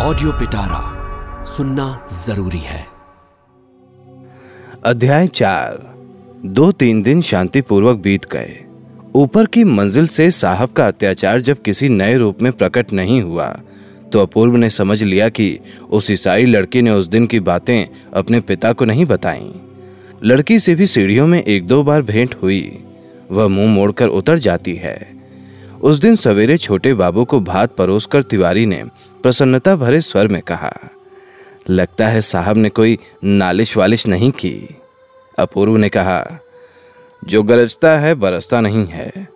Audio पिटारा सुनना ज़रूरी है। अध्याय चार। दो तीन दिन शांतिपूर्वक बीत गए। ऊपर की मंजिल से साहब का अत्याचार जब किसी नए रूप में प्रकट नहीं हुआ तो अपूर्व ने समझ लिया कि उस ईसाई लड़की ने उस दिन की बातें अपने पिता को नहीं बताई। लड़की से भी सीढ़ियों में एक दो बार भेंट हुई। वह मुँह मोड़कर उतर जाती है। उस दिन सवेरे छोटे बाबू को भात परोसकर तिवारी ने प्रसन्नता भरे स्वर में कहा, लगता है साहब ने कोई नालिश वालिश नहीं की। अपूर्व ने कहा, जो गरजता है, बरसता नहीं है।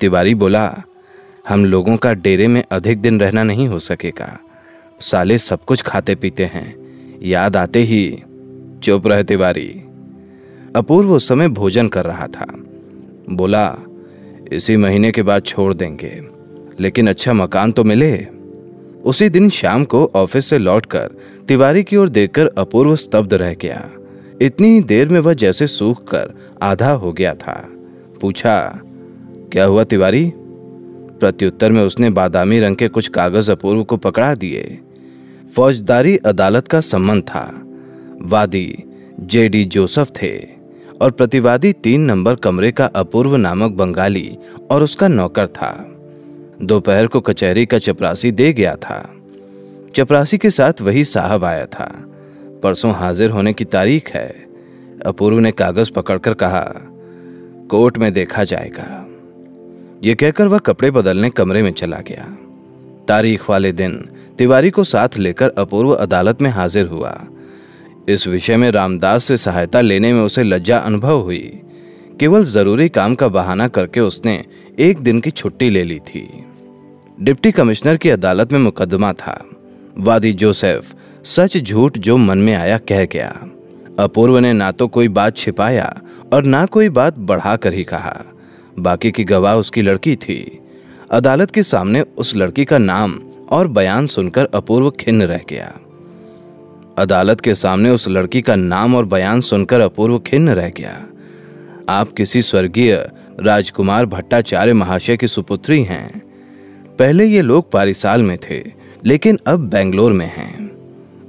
तिवारी बोला, हम लोगों का डेरे में अधिक दिन रहना नहीं हो सकेगा। साले सब कुछ खाते पीते हैं। याद आते ही चुप रहे तिवारी। अपूर्व उस समय भोजन कर रहा था। बोला इसी महीने के बाद छोड़ देंगे। लेकिन अच्छा मकान तो मिले। उसी दिन शाम को ऑफ़िस से लौटकर तिवारी की ओर देखकर अपूर्व स्तब्ध रह गया। इतनी ही देर में वह जैसे सूख कर आधा हो गया था। पूछा, क्या हुआ तिवारी? प्रत्युत्तर में उसने बादामी रंग के कुछ कागज़ अपूर्व को पकड़ा दिए। फौजदारी अदालत का संबंध था। वादी, जेडी जोसफ थे। और प्रतिवादी तीन नंबर कमरे का अपूर्व नामक बंगाली और उसका नौकर था। दोपहर को कचहरी का चपरासी दे गया था। चपरासी के साथ वही साहब आया था। परसों हाजिर होने की तारीख है। अपूर्व ने कागज़ पकड़कर कहा, कोर्ट में देखा जाएगा। यह कहकर वह कपड़े बदलने कमरे में चला गया। तारीख वाले दिन तिवारी को साथ लेकर अपूर्व अदालत में हाजिर हुआ। इस विषय में रामदास से सहायता लेने में उसे लज्जा अनुभव हुई। केवल ज़रूरी काम का बहाना करके उसने एक दिन की छुट्टी ले ली थी। डिप्टी कमिश्नर की अदालत में मुकदमा था। वादी जोसेफ, सच झूठ जो मन में आया कह गया। अपूर्व ने ना तो कोई बात छिपाया और ना कोई बात बढ़ाकर ही कहा। बाकी की गवाह उसकी लड़की थी। अदालत के सामने उस लड़की का नाम और बयान सुनकर अपूर्व खिन्न रह गया। अदालत के सामने उस लड़की का नाम और बयान सुनकर अपूर्व खिन्न रह गया। आप किसी स्वर्गीय राजकुमार भट्टाचार्य महाशय की सुपुत्री हैं। पहले ये लोग पारिसाल में थे, लेकिन अब बेंगलोर में हैं।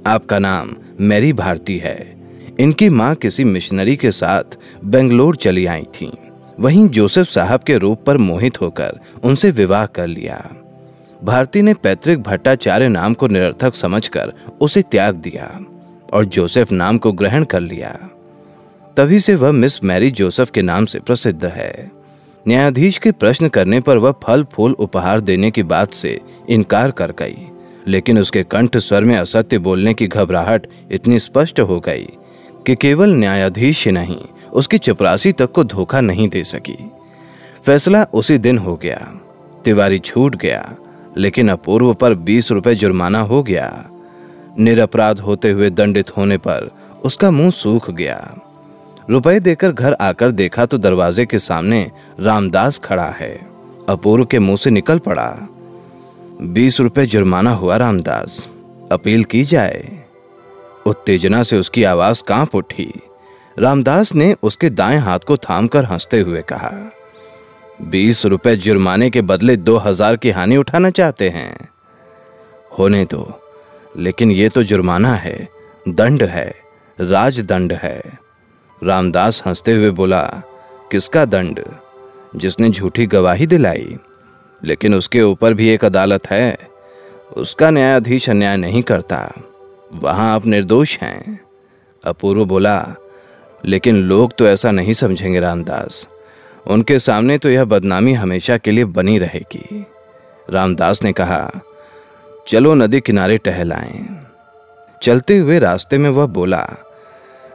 आपका नाम मैरी भारती है। इनकी माँ किसी मिशनरी के साथ बेंगलोर चली आई थी। वहीं जोसेफ साहब के रूप पर मोहित होकर उनसे विवाह कर लिया। भारती ने पैतृक भट्टाचार्य नाम को निरर्थक समझकर उसे त्याग दिया और जोसेफ नाम को ग्रहण कर लिया। तभी से वह मिस मैरी जोसेफ के नाम से प्रसिद्ध है। न्यायाधीश के प्रश्न करने पर वह फल फूल उपहार देने की बात से इनकार कर गई, लेकिन उसके कंठ स्वर में असत्य बोलने की घबराहट इतनी स्पष्ट हो गई कि केवल न्यायाधीश ही नहीं, उसकी चपरासी तक को धोखा नहीं दे सकी। फैसला उसी दिन हो गया। तिवारी छूट गया लेकिन अपूर्व पर बीस रुपए जुर्माना हो गया। निरपराध होते हुए दंडित होने पर उसका मुँह सूख गया। रुपए देकर घर आकर देखा तो दरवाजे के सामने रामदास खड़ा है। अपूर्व के मुँह से निकल पड़ा। बीस रुपए जुर्माना हुआ रामदास। अपील की जाए। उत्तेजना से उसकी आवाज़ काँप उठी। रामदास ने उसके दाएँ हाथ को थामकर हँसते हुए कहा बीस रुपए जुर्माने के बदले दो हज़ार की हानि उठाना चाहते हैं। होने दो, लेकिन ये तो जुर्माना है, दंड है, राजदंड है। रामदास हँसते हुए बोला, किसका दंड? जिसने झूठी गवाही दिलाई। लेकिन उसके ऊपर भी एक अदालत है, उसका न्यायाधीश अन्याय नहीं करता। वहाँ आप निर्दोष हैं। अपूर्व बोला, लेकिन लोग तो ऐसा नहीं समझेंगे रामदास। उनके सामने तो यह बदनामी हमेशा के लिए बनी रहेगी। रामदास ने कहा, चलो नदी किनारे टहलाएँ। चलते हुए रास्ते में वह बोला,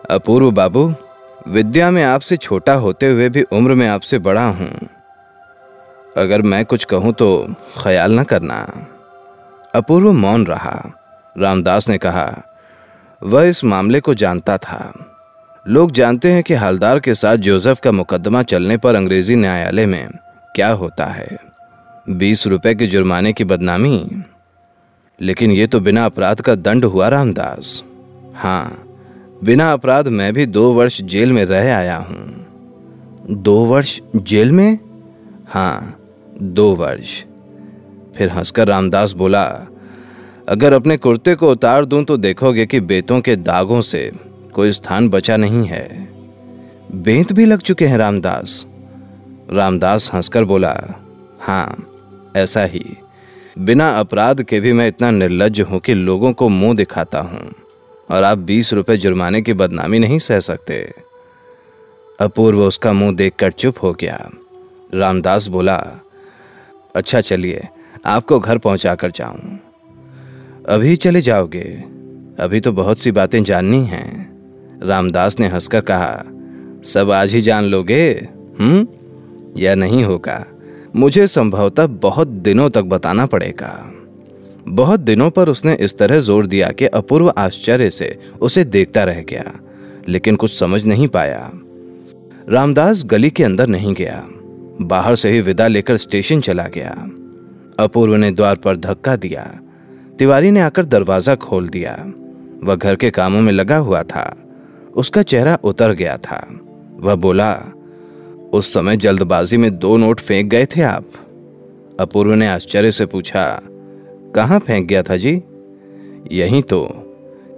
अपूर्व बाबू, विद्या में आपसे छोटा होते हुए भी उम्र में आपसे बड़ा हूँ। अगर मैं कुछ कहूँ तो ख्याल ना करना। अपूर्व मौन रहा। रामदास ने कहा, वह इस मामले को जानता था। लोग जानते हैं कि हालदार के साथ जोसेफ का मुकदमा चलने पर अंग्रेज़ी न्यायालय में क्या होता है? बीस रुपए के जुर्माने की बदनामी? लेकिन यह तो बिना अपराध का दंड हुआ, रामदास। हाँ बिना अपराध मैं भी दो वर्ष जेल में रह आया हूँ। दो वर्ष जेल में? हाँ दो वर्ष। फिर हंसकर रामदास बोला, अगर अपने कुर्ते को उतार दूँ तो देखोगे कि बेतों के दागों से कोई स्थान बचा नहीं है। बेंत भी लग चुके हैं रामदास। रामदास हंसकर बोला हाँ ऐसा ही। बिना अपराध के भी मैं इतना निर्लज हूँ कि लोगों को मुँह दिखाता हूँ, और आप बीस रुपए जुर्माने की बदनामी नहीं सह सकते। अपूर्व उसका मुँह देखकर चुप हो गया। रामदास बोला अच्छा चलिए, आपको घर पहुँचा कर जाऊँ। अभी चले जाओगे। अभी तो बहुत सी बातें जाननी हैं। रामदास ने हंसकर कहा, सब आज ही जान लोगे हम्म? या नहीं होगा? मुझे संभवतः बहुत दिनों तक बताना पड़ेगा। बहुत दिनों पर उसने इस तरह ज़ोर दिया कि अपूर्व आश्चर्य से उसे देखता रह गया, लेकिन कुछ समझ नहीं पाया। रामदास गली के अंदर नहीं गया, बाहर से ही विदा लेकर स्टेशन चला गया। अपूर्व ने द्वार पर धक्का दिया, तिवारी ने आकर दरवाज़ा खोल दिया। वह घर के कामों में लगा हुआ था। उसका चेहरा उतर गया था। वह बोला, उस समय जल्दबाजी में दो नोट फेंक गए थे आप? अपूर्व ने आश्चर्य से पूछा, कहाँ फेंक गया था जी? यहीं तो।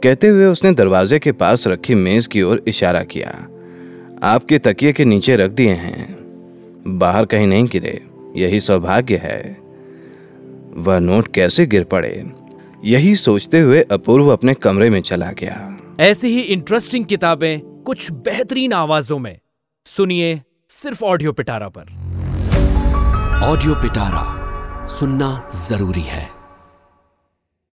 कहते हुए उसने दरवाजे के पास रखी मेज की ओर इशारा किया, आपके तकिए के नीचे रख दिए हैं। बाहर कहीं नहीं गिरे। यही सौभाग्य है। वह नोट कैसे गिर पड़े? यही सोचते हुए अपूर्व अपने कमरे में चला गया। ऐसी ही इंटरेस्टिंग किताबें कुछ बेहतरीन आवाजों में। सुनिए सिर्फ़ ऑडियो पिटारा पर। ऑडियो पिटारा सुनना ज़रूरी है।